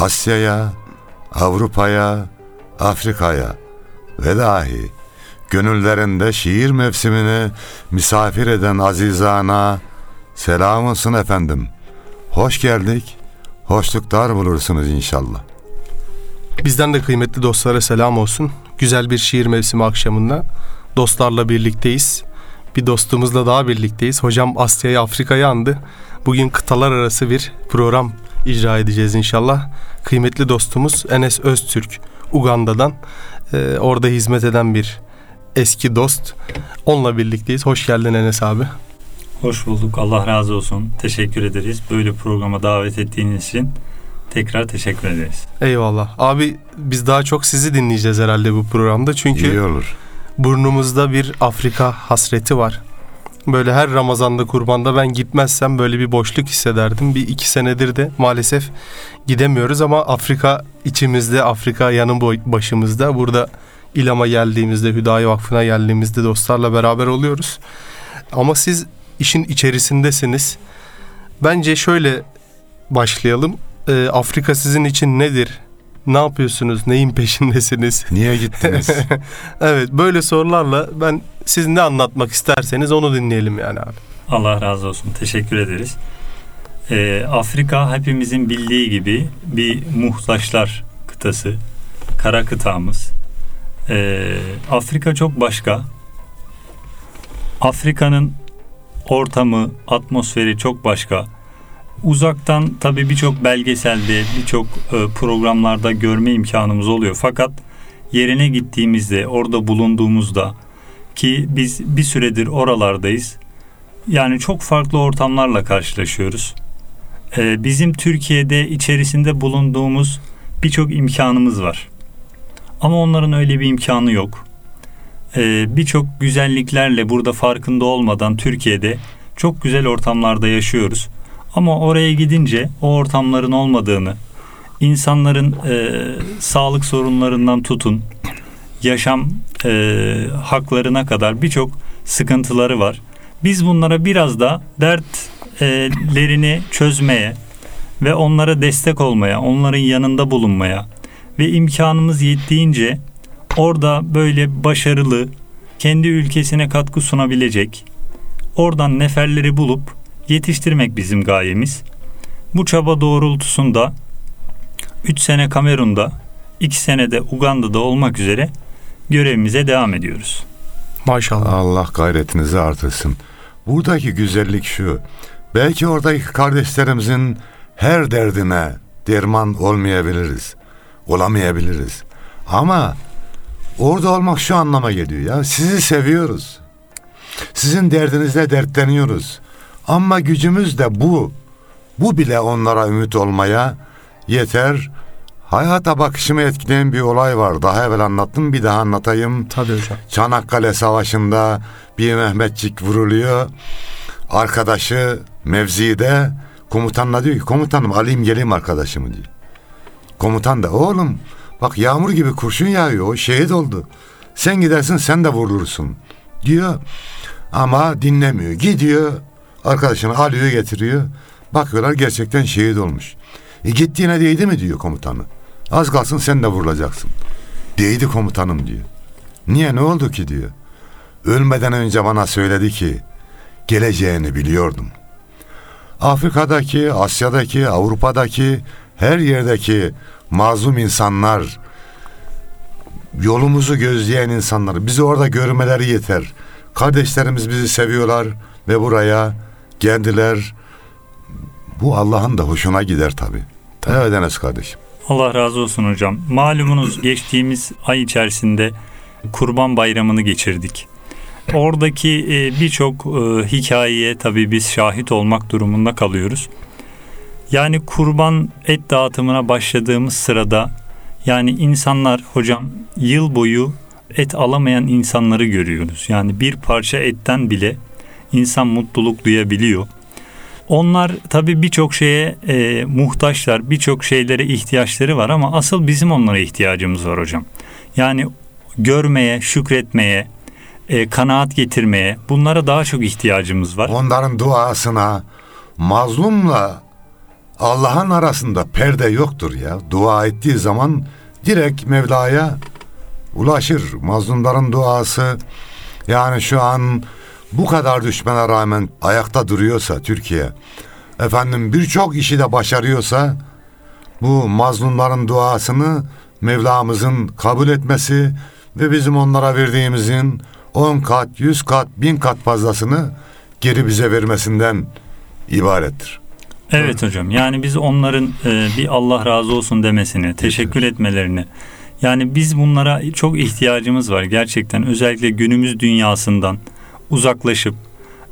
Asya'ya, Avrupa'ya, Afrika'ya ve dahi gönüllerinde şiir mevsimini misafir eden azizana selam olsun efendim. Hoş geldik, hoşluklar bulursunuz inşallah. Bizden de kıymetli dostlara selam olsun. Güzel bir şiir mevsimi akşamında dostlarla birlikteyiz. Bir dostumuzla daha birlikteyiz. Hocam Asya'yı Afrika'yı andı. Bugün kıtalar arası bir program icra edeceğiz inşallah. Kıymetli dostumuz Enes Öztürk Uganda'dan e, orada hizmet eden bir eski dost. Onunla birlikteyiz. Hoş geldin Enes abi. Hoş bulduk. Allah razı olsun. Teşekkür ederiz. Böyle programa davet ettiğiniz için tekrar teşekkür ederiz. Eyvallah. Abi biz daha çok sizi dinleyeceğiz herhalde bu programda. Çünkü İyi olur. burnumuzda bir Afrika hasreti var. Böyle her Ramazan'da kurbanda ben gitmezsem böyle bir boşluk hissederdim. Bir iki senedir de maalesef gidemiyoruz ama Afrika içimizde, Afrika yanın başımızda. Burada İlam'a geldiğimizde, Hüdayi Vakfı'na geldiğimizde dostlarla beraber oluyoruz. Ama siz işin içerisindesiniz. Bence şöyle başlayalım. Ee, Afrika sizin için nedir? Ne yapıyorsunuz? Neyin peşindesiniz? Niye gittiniz? evet böyle sorularla ben siz ne anlatmak isterseniz onu dinleyelim yani abi. Allah razı olsun. Teşekkür ederiz. Ee, Afrika hepimizin bildiği gibi bir muhtaçlar kıtası. Kara kıtamız. Ee, Afrika çok başka. Afrika'nın ortamı, atmosferi çok başka. Uzaktan tabii birçok belgeselde, birçok e, programlarda görme imkanımız oluyor. Fakat yerine gittiğimizde, orada bulunduğumuzda ki biz bir süredir oralardayız. Yani çok farklı ortamlarla karşılaşıyoruz. Ee, bizim Türkiye'de içerisinde bulunduğumuz birçok imkanımız var. Ama onların öyle bir imkanı yok. Ee, birçok güzelliklerle burada farkında olmadan Türkiye'de çok güzel ortamlarda yaşıyoruz. Ama oraya gidince o ortamların olmadığını, insanların e, sağlık sorunlarından tutun, yaşam e, haklarına kadar birçok sıkıntıları var. Biz bunlara biraz da dertlerini çözmeye ve onlara destek olmaya, onların yanında bulunmaya ve imkanımız yettiğince orada böyle başarılı, kendi ülkesine katkı sunabilecek, oradan neferleri bulup yetiştirmek bizim gayemiz. Bu çaba doğrultusunda 3 sene Kamerun'da, 2 sene de Uganda'da olmak üzere görevimize devam ediyoruz. Maşallah. Allah gayretinizi artırsın. Buradaki güzellik şu. Belki oradaki kardeşlerimizin her derdine derman olmayabiliriz. Olamayabiliriz. Ama orada olmak şu anlama geliyor ya. Sizi seviyoruz. Sizin derdinizle dertleniyoruz. Ama gücümüz de bu. Bu bile onlara ümit olmaya yeter. hayata bakışımı etkileyen bir olay var. Daha evvel anlattım bir daha anlatayım. Tabii hocam. Çanakkale Savaşı'nda bir Mehmetçik vuruluyor. Arkadaşı mevzide komutanla diyor ki komutanım alayım geleyim arkadaşımı diyor. Komutan da oğlum bak yağmur gibi kurşun yağıyor o şehit oldu. Sen gidersin sen de vurulursun diyor. Ama dinlemiyor. Gidiyor arkadaşını alıyor getiriyor. Bakıyorlar gerçekten şehit olmuş. E gittiğine değdi mi diyor komutanı. Az kalsın sen de vurulacaksın. Değdi komutanım diyor. Niye ne oldu ki diyor. Ölmeden önce bana söyledi ki geleceğini biliyordum. Afrika'daki, Asya'daki, Avrupa'daki her yerdeki mazlum insanlar yolumuzu gözleyen insanlar bizi orada görmeleri yeter. Kardeşlerimiz bizi seviyorlar ve buraya geldiler. Bu Allah'ın da hoşuna gider tabii. Evet Enes kardeşim. Allah razı olsun hocam. Malumunuz geçtiğimiz ay içerisinde Kurban Bayramı'nı geçirdik. Oradaki e, birçok e, hikayeye tabii biz şahit olmak durumunda kalıyoruz. Yani kurban et dağıtımına başladığımız sırada yani insanlar hocam yıl boyu et alamayan insanları görüyoruz. Yani bir parça etten bile insan mutluluk duyabiliyor. Onlar tabii birçok şeye e, muhtaçlar, birçok şeylere ihtiyaçları var ama asıl bizim onlara ihtiyacımız var hocam. Yani görmeye, şükretmeye, e, kanaat getirmeye bunlara daha çok ihtiyacımız var. Onların duasına mazlumla Allah'ın arasında perde yoktur ya. Dua ettiği zaman direkt Mevla'ya ulaşır. Mazlumların duası yani şu an bu kadar düşmana rağmen ayakta duruyorsa Türkiye efendim birçok işi de başarıyorsa bu mazlumların duasını Mevlamızın kabul etmesi ve bizim onlara verdiğimizin 10 kat, 100 kat, 1000 kat fazlasını geri bize vermesinden ibarettir. Evet hocam yani biz onların e, bir Allah razı olsun demesini, teşekkür etmelerini yani biz bunlara çok ihtiyacımız var gerçekten özellikle günümüz dünyasından uzaklaşıp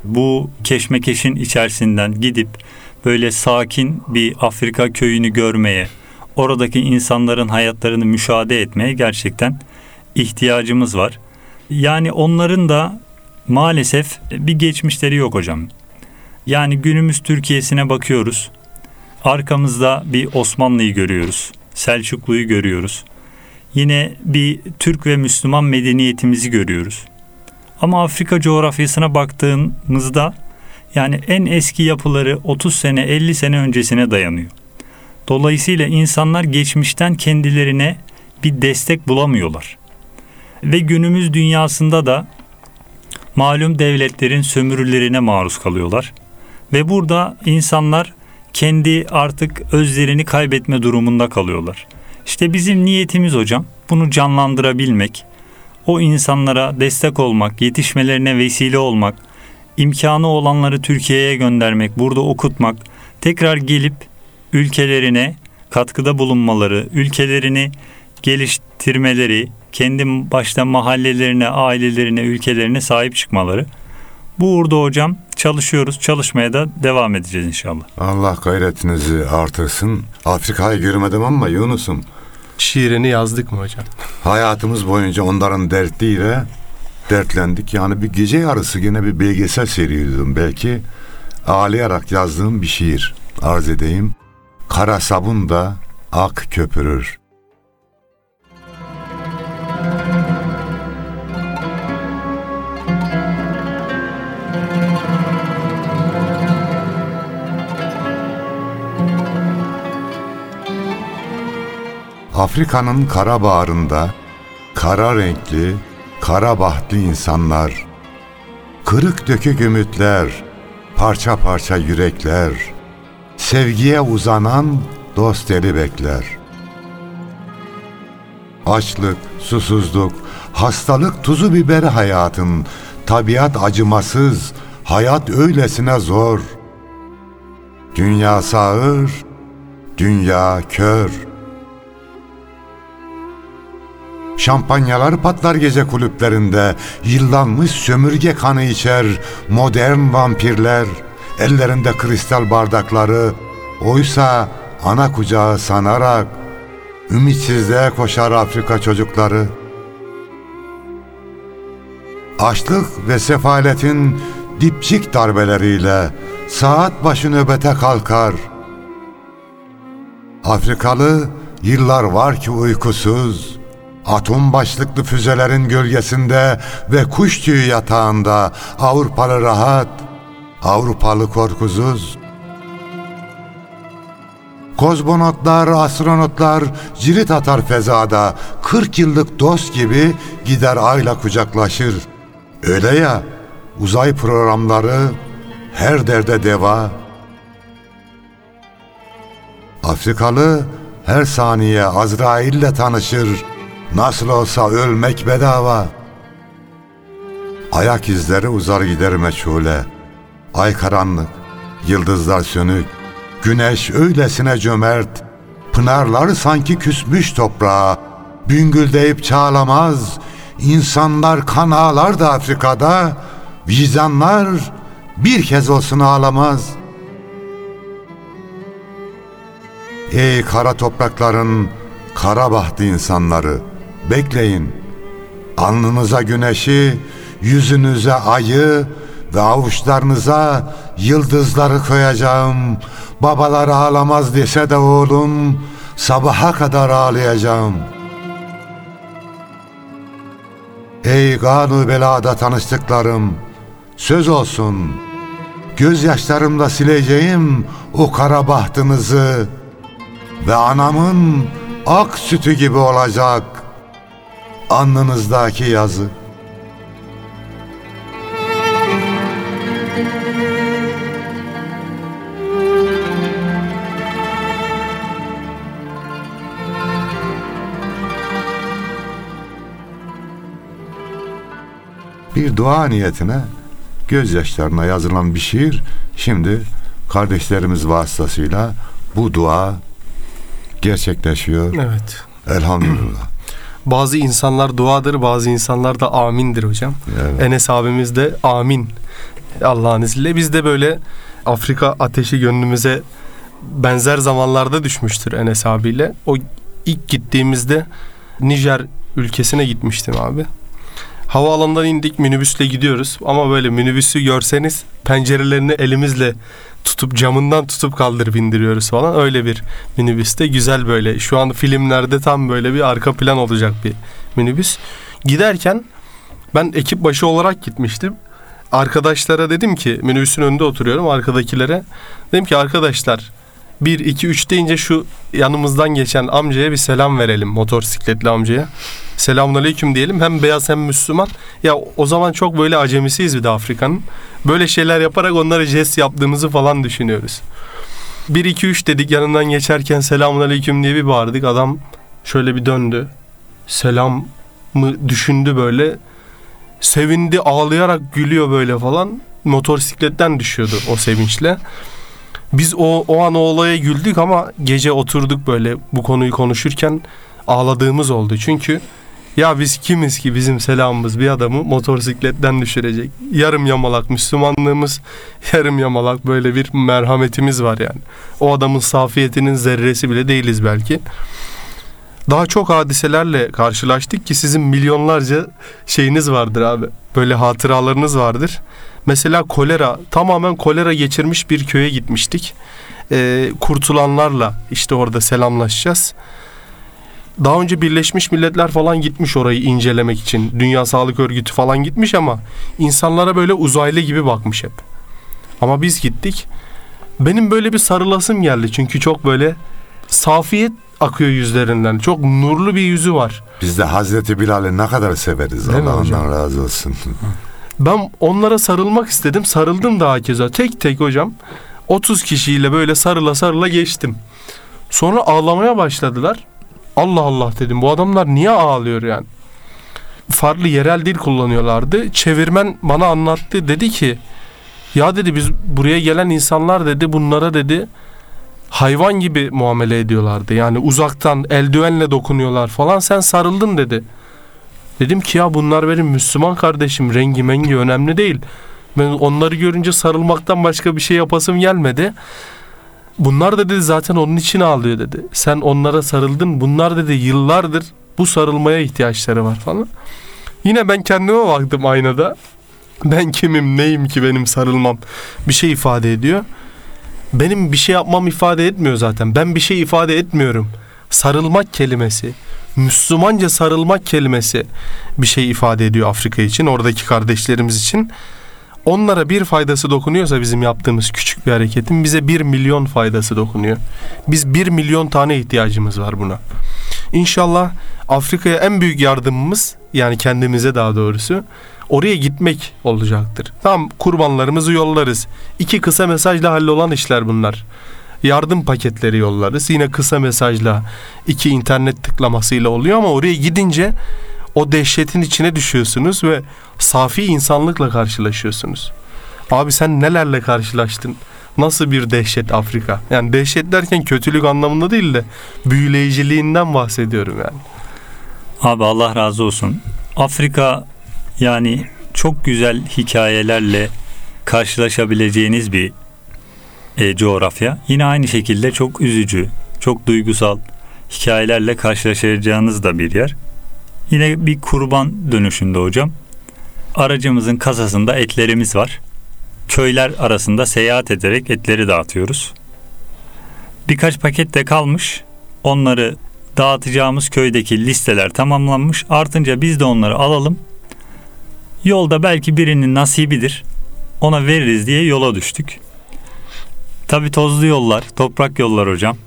bu keşmekeşin içerisinden gidip böyle sakin bir Afrika köyünü görmeye, oradaki insanların hayatlarını müşahede etmeye gerçekten ihtiyacımız var. Yani onların da maalesef bir geçmişleri yok hocam. Yani günümüz Türkiye'sine bakıyoruz. Arkamızda bir Osmanlı'yı görüyoruz. Selçuklu'yu görüyoruz. Yine bir Türk ve Müslüman medeniyetimizi görüyoruz. Ama Afrika coğrafyasına baktığımızda yani en eski yapıları 30 sene 50 sene öncesine dayanıyor. Dolayısıyla insanlar geçmişten kendilerine bir destek bulamıyorlar. Ve günümüz dünyasında da malum devletlerin sömürülerine maruz kalıyorlar. Ve burada insanlar kendi artık özlerini kaybetme durumunda kalıyorlar. İşte bizim niyetimiz hocam bunu canlandırabilmek, o insanlara destek olmak, yetişmelerine vesile olmak, imkanı olanları Türkiye'ye göndermek, burada okutmak, tekrar gelip ülkelerine katkıda bulunmaları, ülkelerini geliştirmeleri, kendi başta mahallelerine, ailelerine, ülkelerine sahip çıkmaları. Bu uğurda hocam çalışıyoruz. Çalışmaya da devam edeceğiz inşallah. Allah gayretinizi artırsın. Afrika'yı görmedim ama Yunus'um. Şiirini yazdık mı hocam? Hayatımız boyunca onların dertliyle dertlendik. Yani bir gece yarısı yine bir belgesel seyrediyordum. Belki ağlayarak yazdığım bir şiir arz edeyim. Kara sabun da ak köpürür. Afrika'nın kara bağrında kara renkli, kara bahtlı insanlar, kırık dökük ümitler, parça parça yürekler, sevgiye uzanan dost eli bekler. Açlık, susuzluk, hastalık tuzu biberi hayatın, tabiat acımasız, hayat öylesine zor. Dünya sağır, dünya kör.'' Şampanyalar patlar gece kulüplerinde, yıllanmış sömürge kanı içer, modern vampirler, ellerinde kristal bardakları, oysa ana kucağı sanarak, Ümitsizliğe koşar Afrika çocukları. Açlık ve sefaletin dipçik darbeleriyle saat başı nöbete kalkar. Afrikalı yıllar var ki uykusuz, atom başlıklı füzelerin gölgesinde ve kuş tüyü yatağında Avrupalı rahat, Avrupalı korkusuz. Kozmonotlar, astronotlar cirit atar fezada, 40 yıllık dost gibi gider ayla kucaklaşır. Öyle ya, uzay programları her derde deva. Afrikalı her saniye Azrail'le tanışır. Nasıl olsa ölmek bedava. Ayak izleri uzar gider meçhule. Ay karanlık, yıldızlar sönük. Güneş öylesine cömert. Pınarlar sanki küsmüş toprağa. Büngüldeyip çağlamaz. İnsanlar kan ağlar da Afrika'da. Vicdanlar bir kez olsun ağlamaz. Ey kara toprakların kara bahtı insanları bekleyin. Alnınıza güneşi, yüzünüze ayı ve avuçlarınıza yıldızları koyacağım. Babalar ağlamaz dese de oğlum sabaha kadar ağlayacağım. Ey ganu belada tanıştıklarım söz olsun. Gözyaşlarımla sileceğim o kara bahtınızı ve anamın ak sütü gibi olacak alnınızdaki yazı. Bir dua niyetine gözyaşlarına yazılan bir şiir şimdi kardeşlerimiz vasıtasıyla bu dua gerçekleşiyor. Evet. Elhamdülillah. Bazı insanlar duadır, bazı insanlar da amindir hocam. Evet. Enes abimiz de amin. Allah'ın izniyle biz de böyle Afrika ateşi gönlümüze benzer zamanlarda düşmüştür Enes abiyle. O ilk gittiğimizde Nijer ülkesine gitmiştim abi. Havaalanından indik minibüsle gidiyoruz ama böyle minibüsü görseniz pencerelerini elimizle tutup camından tutup kaldırıp indiriyoruz falan öyle bir minibüste güzel böyle şu an filmlerde tam böyle bir arka plan olacak bir minibüs. Giderken ben ekip başı olarak gitmiştim. Arkadaşlara dedim ki minibüsün önünde oturuyorum arkadakilere. Dedim ki arkadaşlar 1 2 3 deyince şu yanımızdan geçen amcaya bir selam verelim motosikletli amcaya. Selamünaleyküm diyelim. Hem beyaz hem Müslüman. Ya o zaman çok böyle acemisiyiz bir de Afrika'nın. Böyle şeyler yaparak onlara jest yaptığımızı falan düşünüyoruz. 1 2 3 dedik yanından geçerken selamünaleyküm diye bir bağırdık. Adam şöyle bir döndü. Selam mı düşündü böyle. Sevindi ağlayarak gülüyor böyle falan. Motosikletten düşüyordu o sevinçle. Biz o, o an o olaya güldük ama gece oturduk böyle bu konuyu konuşurken ağladığımız oldu. Çünkü ya biz kimiz ki bizim selamımız bir adamı motosikletten düşürecek. Yarım yamalak Müslümanlığımız, yarım yamalak böyle bir merhametimiz var yani. O adamın safiyetinin zerresi bile değiliz belki. Daha çok hadiselerle karşılaştık ki sizin milyonlarca şeyiniz vardır abi. Böyle hatıralarınız vardır. Mesela kolera, tamamen kolera geçirmiş bir köye gitmiştik. Ee, kurtulanlarla işte orada selamlaşacağız. Daha önce Birleşmiş Milletler falan gitmiş orayı incelemek için. Dünya Sağlık Örgütü falan gitmiş ama insanlara böyle uzaylı gibi bakmış hep. Ama biz gittik. Benim böyle bir sarılasım geldi çünkü çok böyle safiyet akıyor yüzlerinden. Çok nurlu bir yüzü var. Biz de Hazreti Bilal'i ne kadar severiz. Değil mi Allah hocam? ondan razı olsun. Ben onlara sarılmak istedim. Sarıldım daha keza. Tek tek hocam. 30 kişiyle böyle sarıla sarıla geçtim. Sonra ağlamaya başladılar. Allah Allah dedim. Bu adamlar niye ağlıyor yani? Farklı yerel dil kullanıyorlardı. Çevirmen bana anlattı. Dedi ki ya dedi biz buraya gelen insanlar dedi bunlara dedi hayvan gibi muamele ediyorlardı. Yani uzaktan eldivenle dokunuyorlar falan. Sen sarıldın dedi. Dedim ki ya bunlar benim Müslüman kardeşim rengi mengi önemli değil. Ben onları görünce sarılmaktan başka bir şey yapasım gelmedi. Bunlar da dedi zaten onun için ağlıyor dedi. Sen onlara sarıldın. Bunlar dedi yıllardır bu sarılmaya ihtiyaçları var falan. Yine ben kendime baktım aynada. Ben kimim neyim ki benim sarılmam bir şey ifade ediyor. Benim bir şey yapmam ifade etmiyor zaten. Ben bir şey ifade etmiyorum. Sarılmak kelimesi, Müslümanca sarılmak kelimesi bir şey ifade ediyor Afrika için, oradaki kardeşlerimiz için. Onlara bir faydası dokunuyorsa bizim yaptığımız küçük bir hareketin bize bir milyon faydası dokunuyor. Biz bir milyon tane ihtiyacımız var buna. İnşallah Afrika'ya en büyük yardımımız yani kendimize daha doğrusu oraya gitmek olacaktır. Tamam kurbanlarımızı yollarız. İki kısa mesajla hallolan işler bunlar. Yardım paketleri yollarız. Yine kısa mesajla iki internet tıklamasıyla oluyor ama oraya gidince o dehşetin içine düşüyorsunuz ve safi insanlıkla karşılaşıyorsunuz. Abi sen nelerle karşılaştın? Nasıl bir dehşet Afrika? Yani dehşet derken kötülük anlamında değil de büyüleyiciliğinden bahsediyorum yani. Abi Allah razı olsun. Afrika yani çok güzel hikayelerle karşılaşabileceğiniz bir e, coğrafya. Yine aynı şekilde çok üzücü, çok duygusal hikayelerle karşılaşacağınız da bir yer. Yine bir kurban dönüşünde hocam. Aracımızın kasasında etlerimiz var. Köyler arasında seyahat ederek etleri dağıtıyoruz. Birkaç paket de kalmış. Onları dağıtacağımız köydeki listeler tamamlanmış. Artınca biz de onları alalım. Yolda belki birinin nasibidir. Ona veririz diye yola düştük. Tabi tozlu yollar, toprak yollar hocam.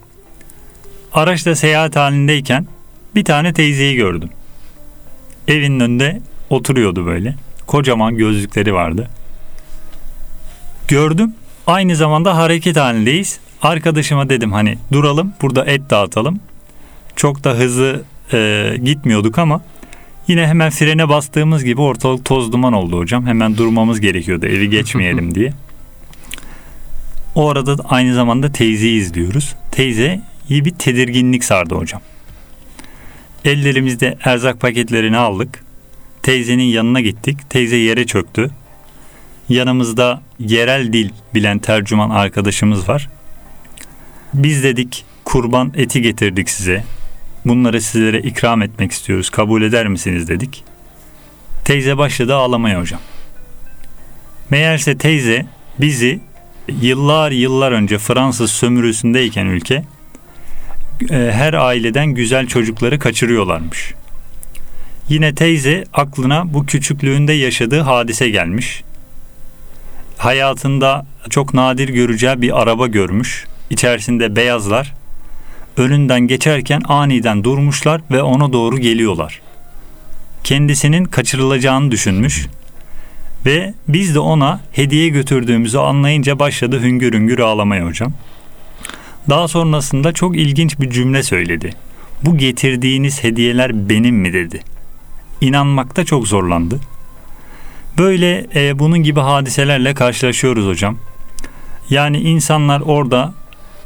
Araçta seyahat halindeyken bir tane teyzeyi gördüm. Evinin önünde oturuyordu böyle. Kocaman gözlükleri vardı. Gördüm. Aynı zamanda hareket halindeyiz. Arkadaşıma dedim hani duralım burada et dağıtalım. Çok da hızlı e, gitmiyorduk ama yine hemen frene bastığımız gibi ortalık toz duman oldu hocam. Hemen durmamız gerekiyordu evi geçmeyelim diye. O arada aynı zamanda teyzeyi izliyoruz. Teyze iyi bir tedirginlik sardı hocam. Ellerimizde erzak paketlerini aldık. Teyzenin yanına gittik. Teyze yere çöktü. Yanımızda yerel dil bilen tercüman arkadaşımız var. Biz dedik kurban eti getirdik size. Bunları sizlere ikram etmek istiyoruz. Kabul eder misiniz dedik. Teyze başladı ağlamaya hocam. Meğerse teyze bizi yıllar yıllar önce Fransız sömürüsündeyken ülke e, her aileden güzel çocukları kaçırıyorlarmış. Yine teyze aklına bu küçüklüğünde yaşadığı hadise gelmiş. Hayatında çok nadir göreceği bir araba görmüş. İçerisinde beyazlar. Önünden geçerken aniden durmuşlar ve ona doğru geliyorlar. Kendisinin kaçırılacağını düşünmüş ve biz de ona hediye götürdüğümüzü anlayınca başladı hüngür hüngür ağlamaya hocam. Daha sonrasında çok ilginç bir cümle söyledi. Bu getirdiğiniz hediyeler benim mi dedi. İnanmakta çok zorlandı. Böyle e, bunun gibi hadiselerle karşılaşıyoruz hocam. Yani insanlar orada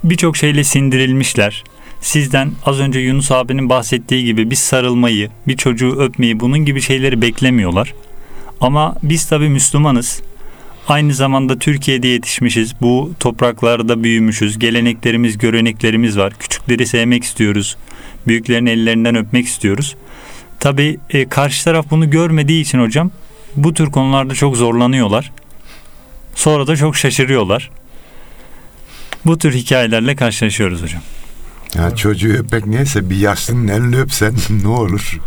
birçok şeyle sindirilmişler. Sizden az önce Yunus abinin bahsettiği gibi bir sarılmayı, bir çocuğu öpmeyi bunun gibi şeyleri beklemiyorlar. Ama biz tabii Müslümanız. Aynı zamanda Türkiye'de yetişmişiz. Bu topraklarda büyümüşüz. Geleneklerimiz, göreneklerimiz var. Küçükleri sevmek istiyoruz. Büyüklerin ellerinden öpmek istiyoruz. Tabii e, karşı taraf bunu görmediği için hocam bu tür konularda çok zorlanıyorlar. Sonra da çok şaşırıyorlar. Bu tür hikayelerle karşılaşıyoruz hocam. Ya çocuğu öpmek neyse bir yaşlının elini öpsen ne olur?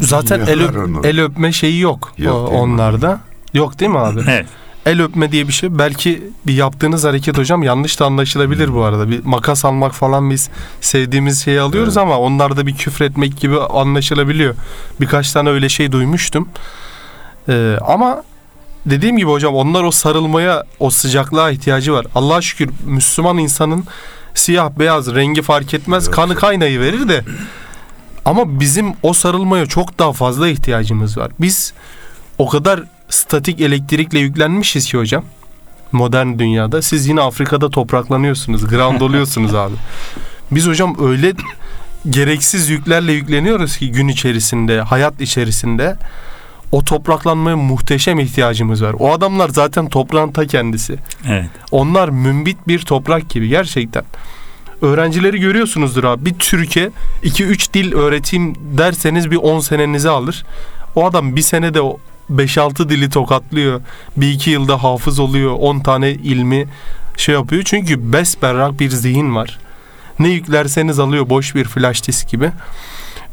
Zaten el, öp- onu. el öpme şeyi yok, Yok o- değil mi? onlarda. Yok değil mi abi? Evet. El öpme diye bir şey. Belki bir yaptığınız hareket hocam yanlış da anlaşılabilir bu arada. Bir makas almak falan biz sevdiğimiz şeyi alıyoruz Evet. ama onlarda bir küfretmek gibi anlaşılabiliyor. Birkaç tane öyle şey duymuştum. Ee, ama dediğim gibi hocam onlar o sarılmaya, o sıcaklığa ihtiyacı var. Allah'a şükür Müslüman insanın siyah beyaz rengi fark etmez Evet. kanı kaynayı verir de ama bizim o sarılmaya çok daha fazla ihtiyacımız var. Biz o kadar statik elektrikle yüklenmişiz ki hocam modern dünyada. Siz yine Afrika'da topraklanıyorsunuz, ground oluyorsunuz abi. Biz hocam öyle gereksiz yüklerle yükleniyoruz ki gün içerisinde, hayat içerisinde. O topraklanmaya muhteşem ihtiyacımız var. O adamlar zaten toprağın ta kendisi. Evet. Onlar mümbit bir toprak gibi gerçekten. Öğrencileri görüyorsunuzdur abi. Bir Türkiye 2-3 dil öğreteyim derseniz bir 10 senenizi alır. O adam bir senede o 5-6 dili tokatlıyor. Bir iki yılda hafız oluyor. 10 tane ilmi şey yapıyor. Çünkü besberrak bir zihin var. Ne yüklerseniz alıyor boş bir flash disk gibi.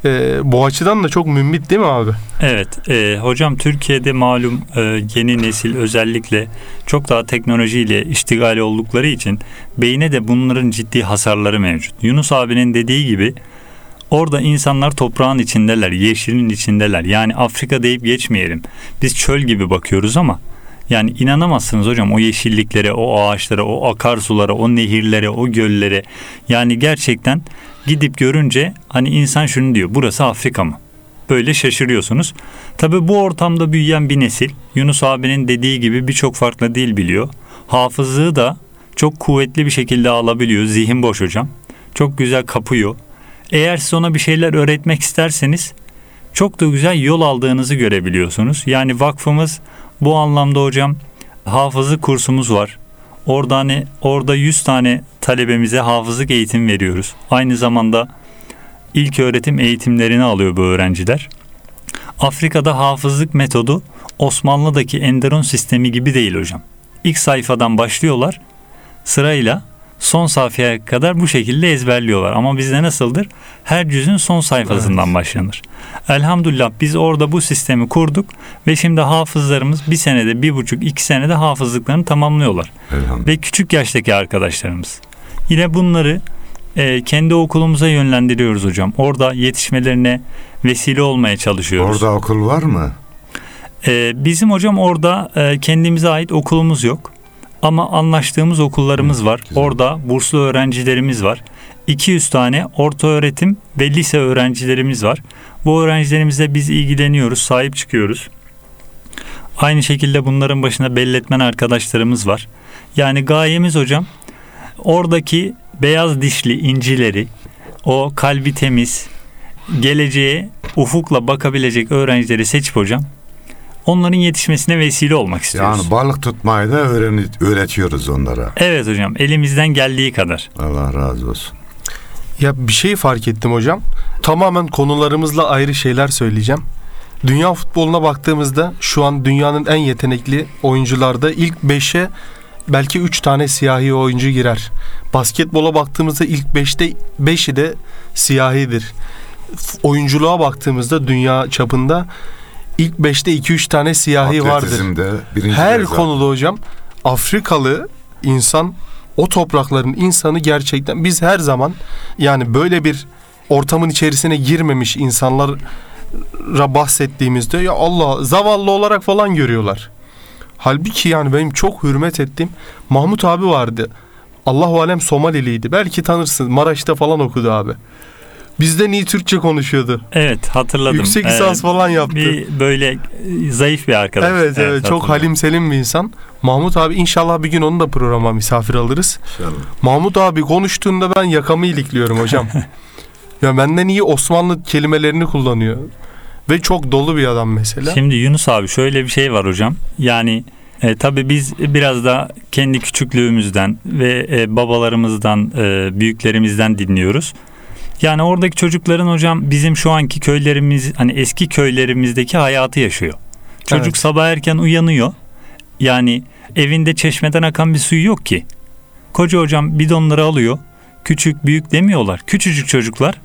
Ee, bu açıdan da çok mümbit değil mi abi? Evet, e, hocam Türkiye'de malum e, yeni nesil özellikle çok daha teknolojiyle iştigal oldukları için beyne de bunların ciddi hasarları mevcut. Yunus abinin dediği gibi orada insanlar toprağın içindeler, yeşilin içindeler. Yani Afrika deyip geçmeyelim. Biz çöl gibi bakıyoruz ama yani inanamazsınız hocam o yeşilliklere, o ağaçlara, o akarsulara, o nehirlere, o göllere. Yani gerçekten gidip görünce hani insan şunu diyor. Burası Afrika mı? Böyle şaşırıyorsunuz. Tabii bu ortamda büyüyen bir nesil Yunus abinin dediği gibi birçok farklı dil biliyor. Hafızlığı da çok kuvvetli bir şekilde alabiliyor. Zihin boş hocam. Çok güzel kapıyor. Eğer siz ona bir şeyler öğretmek isterseniz çok da güzel yol aldığınızı görebiliyorsunuz. Yani vakfımız bu anlamda hocam hafızlık kursumuz var. Orada hani orada 100 tane talebemize hafızlık eğitim veriyoruz. Aynı zamanda ilk öğretim eğitimlerini alıyor bu öğrenciler. Afrika'da hafızlık metodu Osmanlı'daki Enderon sistemi gibi değil hocam. İlk sayfadan başlıyorlar sırayla son sayfaya kadar bu şekilde ezberliyorlar. Ama bizde nasıldır? Her cüzün son sayfasından Evet. başlanır. Elhamdülillah biz orada bu sistemi kurduk ve şimdi hafızlarımız bir senede, bir buçuk, iki senede hafızlıklarını tamamlıyorlar. Ve küçük yaştaki arkadaşlarımız. Yine bunları e, kendi okulumuza yönlendiriyoruz hocam. Orada yetişmelerine vesile olmaya çalışıyoruz. Orada okul var mı? E, bizim hocam orada e, kendimize ait okulumuz yok. Ama anlaştığımız okullarımız var. Orada burslu öğrencilerimiz var. 200 tane orta öğretim ve lise öğrencilerimiz var. Bu öğrencilerimizle biz ilgileniyoruz, sahip çıkıyoruz. Aynı şekilde bunların başında belletmen arkadaşlarımız var. Yani gayemiz hocam oradaki beyaz dişli incileri, o kalbi temiz, geleceğe ufukla bakabilecek öğrencileri seçip hocam onların yetişmesine vesile olmak istiyoruz. Yani balık tutmayı da öğretiyoruz onlara. Evet hocam elimizden geldiği kadar. Allah razı olsun. Ya bir şey fark ettim hocam. Tamamen konularımızla ayrı şeyler söyleyeceğim. Dünya futboluna baktığımızda şu an dünyanın en yetenekli oyuncularda ilk 5'e belki 3 tane siyahi oyuncu girer. Basketbola baktığımızda ilk 5'te 5'i de siyahidir. Oyunculuğa baktığımızda dünya çapında ilk 5'te 2-3 tane siyahi vardır. Her derece. konuda hocam Afrikalı insan o toprakların insanı gerçekten biz her zaman yani böyle bir ortamın içerisine girmemiş insanlara bahsettiğimizde ya Allah zavallı olarak falan görüyorlar. Halbuki yani benim çok hürmet ettiğim Mahmut abi vardı. Allahu alem Somaliliydi. Belki tanırsın. Maraş'ta falan okudu abi. Bizden iyi Türkçe konuşuyordu. Evet hatırladım. Yüksek Ee, lisans falan yaptı. Bir böyle zayıf bir arkadaş. Evet evet, çok hatırladım. halim selim bir insan. Mahmut abi inşallah bir gün onu da programa misafir alırız. İnşallah. Mahmut abi konuştuğunda ben yakamı ilikliyorum hocam. ya benden iyi Osmanlı kelimelerini kullanıyor. Ve çok dolu bir adam mesela. Şimdi Yunus abi şöyle bir şey var hocam. Yani e, tabii biz biraz da kendi küçüklüğümüzden ve e, babalarımızdan, e, büyüklerimizden dinliyoruz. Yani oradaki çocukların hocam bizim şu anki köylerimiz hani eski köylerimizdeki hayatı yaşıyor. Çocuk Evet. sabah erken uyanıyor. Yani evinde çeşmeden akan bir suyu yok ki. Koca hocam bidonları alıyor. Küçük büyük demiyorlar. Küçücük çocuklar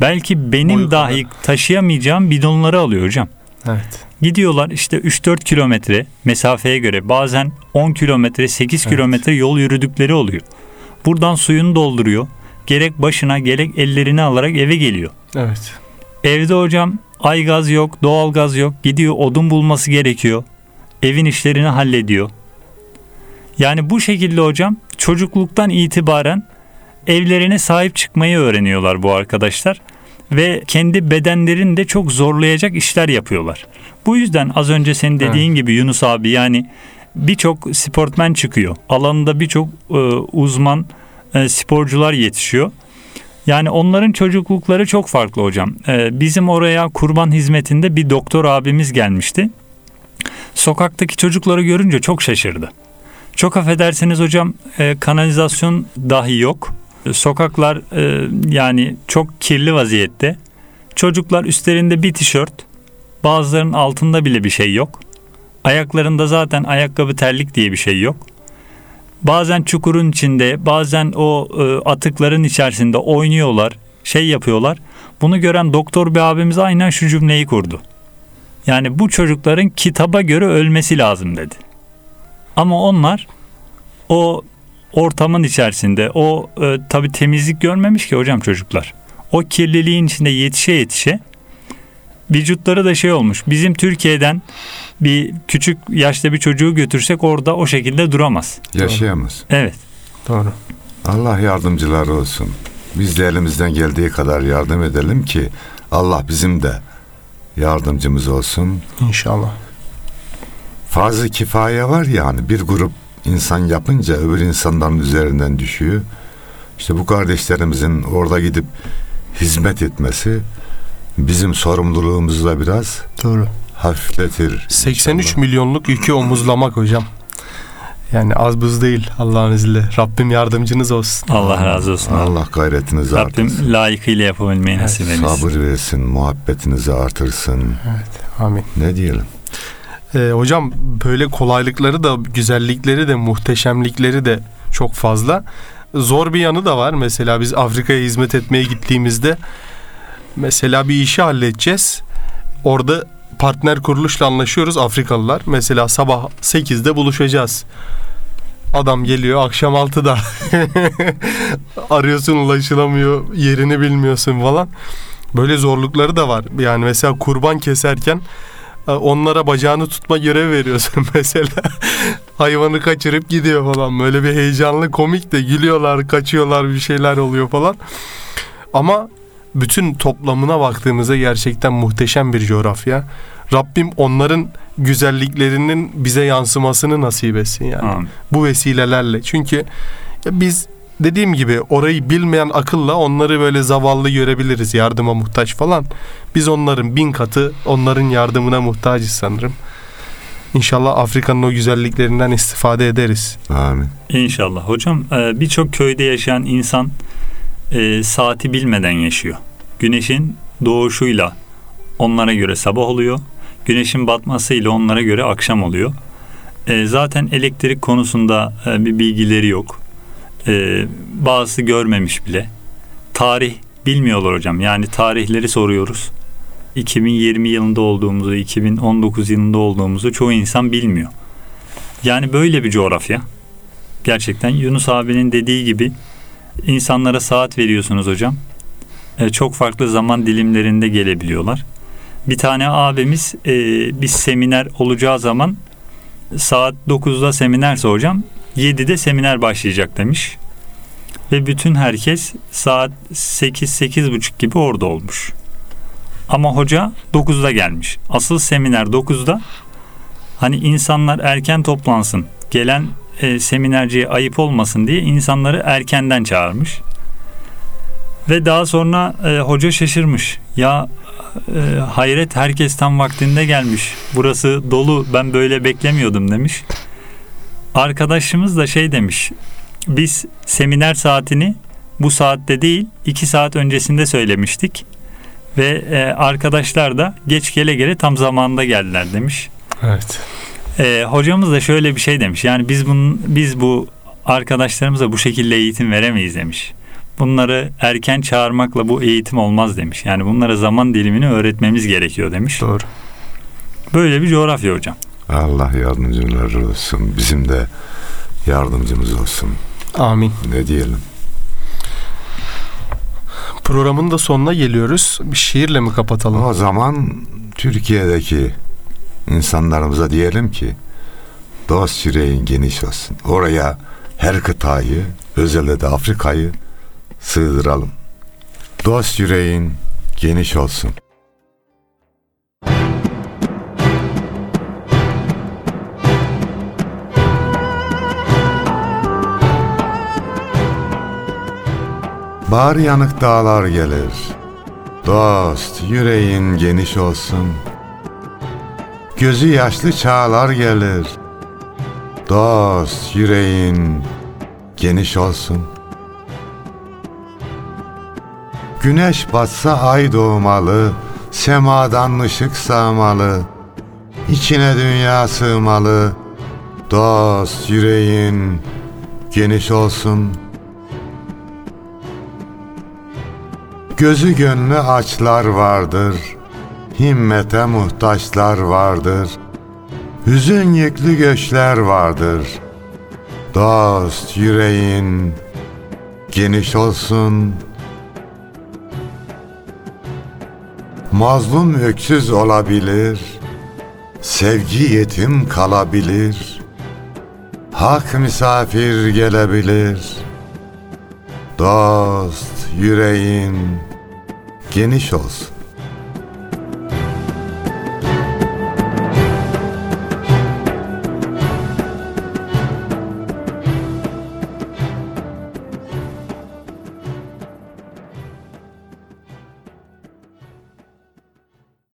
belki benim Boyu dahi taşıyamayacağım bidonları alıyor hocam. Evet. Gidiyorlar işte 3-4 kilometre mesafeye göre bazen 10 kilometre 8 Evet. kilometre yol yürüdükleri oluyor. Buradan suyunu dolduruyor. Gerek başına gerek ellerini alarak eve geliyor. Evet. Evde hocam aygaz yok, doğalgaz yok. Gidiyor odun bulması gerekiyor. Evin işlerini hallediyor. Yani bu şekilde hocam çocukluktan itibaren evlerine sahip çıkmayı öğreniyorlar bu arkadaşlar ve kendi bedenlerini de çok zorlayacak işler yapıyorlar. Bu yüzden az önce senin dediğin gibi Yunus abi yani birçok sportmen çıkıyor. Alanında birçok e, uzman e, sporcular yetişiyor. Yani onların çocuklukları çok farklı hocam. Ee, bizim oraya kurban hizmetinde bir doktor abimiz gelmişti. Sokaktaki çocukları görünce çok şaşırdı. Çok affedersiniz hocam e, kanalizasyon dahi yok. Sokaklar e, yani çok kirli vaziyette. Çocuklar üstlerinde bir tişört, bazılarının altında bile bir şey yok. Ayaklarında zaten ayakkabı terlik diye bir şey yok. Bazen çukurun içinde, bazen o e, atıkların içerisinde oynuyorlar, şey yapıyorlar. Bunu gören doktor bir abimiz aynen şu cümleyi kurdu. Yani bu çocukların kitaba göre ölmesi lazım dedi. Ama onlar o ortamın içerisinde o e, tabi temizlik görmemiş ki hocam çocuklar. O kirliliğin içinde yetişe yetişe vücutları da şey olmuş. Bizim Türkiye'den bir küçük yaşta bir çocuğu götürsek orada o şekilde duramaz. Yaşayamaz. Evet. Doğru. Allah yardımcıları olsun. Biz de elimizden geldiği kadar yardım edelim ki Allah bizim de yardımcımız olsun. İnşallah. Fazla kifaye var ya hani bir grup insan yapınca öbür insanların üzerinden düşüyor. İşte bu kardeşlerimizin orada gidip hizmet etmesi bizim sorumluluğumuzu da biraz Doğru. hafifletir. 83 inşallah. milyonluk yükü omuzlamak hocam. Yani az buz değil Allah'ın izniyle. Rabbim yardımcınız olsun. Allah razı olsun. Allah gayretinizi Rabbim artırsın. layıkıyla yapabilmeyi nasip eylesin. Sabır versin, muhabbetinizi artırsın. Amin. Ne diyelim? Ee, hocam böyle kolaylıkları da güzellikleri de muhteşemlikleri de çok fazla. Zor bir yanı da var. Mesela biz Afrika'ya hizmet etmeye gittiğimizde mesela bir işi halledeceğiz. Orada partner kuruluşla anlaşıyoruz Afrikalılar. Mesela sabah 8'de buluşacağız. Adam geliyor akşam 6'da. Arıyorsun ulaşılamıyor, yerini bilmiyorsun falan. Böyle zorlukları da var. Yani mesela kurban keserken e, onlara bacağını tutma görevi veriyorsun mesela. Hayvanı kaçırıp gidiyor falan. Böyle bir heyecanlı komik de gülüyorlar, kaçıyorlar bir şeyler oluyor falan. Ama bütün toplamına baktığımızda gerçekten muhteşem bir coğrafya. Rabbim onların güzelliklerinin bize yansımasını nasip etsin yani. Amin. Bu vesilelerle. Çünkü biz dediğim gibi orayı bilmeyen akılla onları böyle zavallı görebiliriz. Yardıma muhtaç falan. Biz onların bin katı onların yardımına muhtacız sanırım. İnşallah Afrika'nın o güzelliklerinden istifade ederiz. Amin. İnşallah. Hocam e, birçok köyde yaşayan insan e, saati bilmeden yaşıyor. Güneşin doğuşuyla onlara göre sabah oluyor. Güneşin batmasıyla onlara göre akşam oluyor. E, zaten elektrik konusunda e, bir bilgileri yok. E, bazısı görmemiş bile. Tarih bilmiyorlar hocam. Yani tarihleri soruyoruz. 2020 yılında olduğumuzu, 2019 yılında olduğumuzu çoğu insan bilmiyor. Yani böyle bir coğrafya. Gerçekten Yunus abinin dediği gibi insanlara saat veriyorsunuz hocam. E, çok farklı zaman dilimlerinde gelebiliyorlar. Bir tane abimiz e, bir seminer olacağı zaman saat 9'da seminerse hocam 7'de seminer başlayacak demiş. Ve bütün herkes saat 8-8.30 gibi orada olmuş. Ama hoca 9'da gelmiş. Asıl seminer 9'da. Hani insanlar erken toplansın. Gelen e, seminerciye ayıp olmasın diye insanları erkenden çağırmış. Ve daha sonra e, hoca şaşırmış. Ya e, hayret herkes tam vaktinde gelmiş. Burası dolu ben böyle beklemiyordum demiş. Arkadaşımız da şey demiş. Biz seminer saatini bu saatte değil iki saat öncesinde söylemiştik. Ve e, arkadaşlar da geç gele gele tam zamanında geldiler demiş. Evet. E, hocamız da şöyle bir şey demiş. Yani biz bunun biz bu arkadaşlarımıza bu şekilde eğitim veremeyiz demiş. Bunları erken çağırmakla bu eğitim olmaz demiş. Yani bunlara zaman dilimini öğretmemiz gerekiyor demiş. Doğru. Böyle bir coğrafya hocam. Allah yardımcıları olsun. Bizim de yardımcımız olsun. Amin. Ne diyelim? Programın da sonuna geliyoruz. Bir şiirle mi kapatalım? O zaman Türkiye'deki insanlarımıza diyelim ki dost yüreğin geniş olsun. Oraya her kıtayı, özellikle de Afrika'yı sığdıralım. Dost yüreğin geniş olsun. Bağır yanık dağlar gelir. Dost yüreğin geniş olsun. Gözü yaşlı çağlar gelir. Dost yüreğin geniş olsun. Güneş batsa ay doğmalı, semadan ışık sağmalı. İçine dünya sığmalı. Dost yüreğin geniş olsun. Gözü gönlü açlar vardır. Himmete muhtaçlar vardır. Hüzün yüklü göçler vardır. Dost yüreğin geniş olsun. Mazlum öksüz olabilir. Sevgi yetim kalabilir. Hak misafir gelebilir. Dost yüreğin geniş olsun.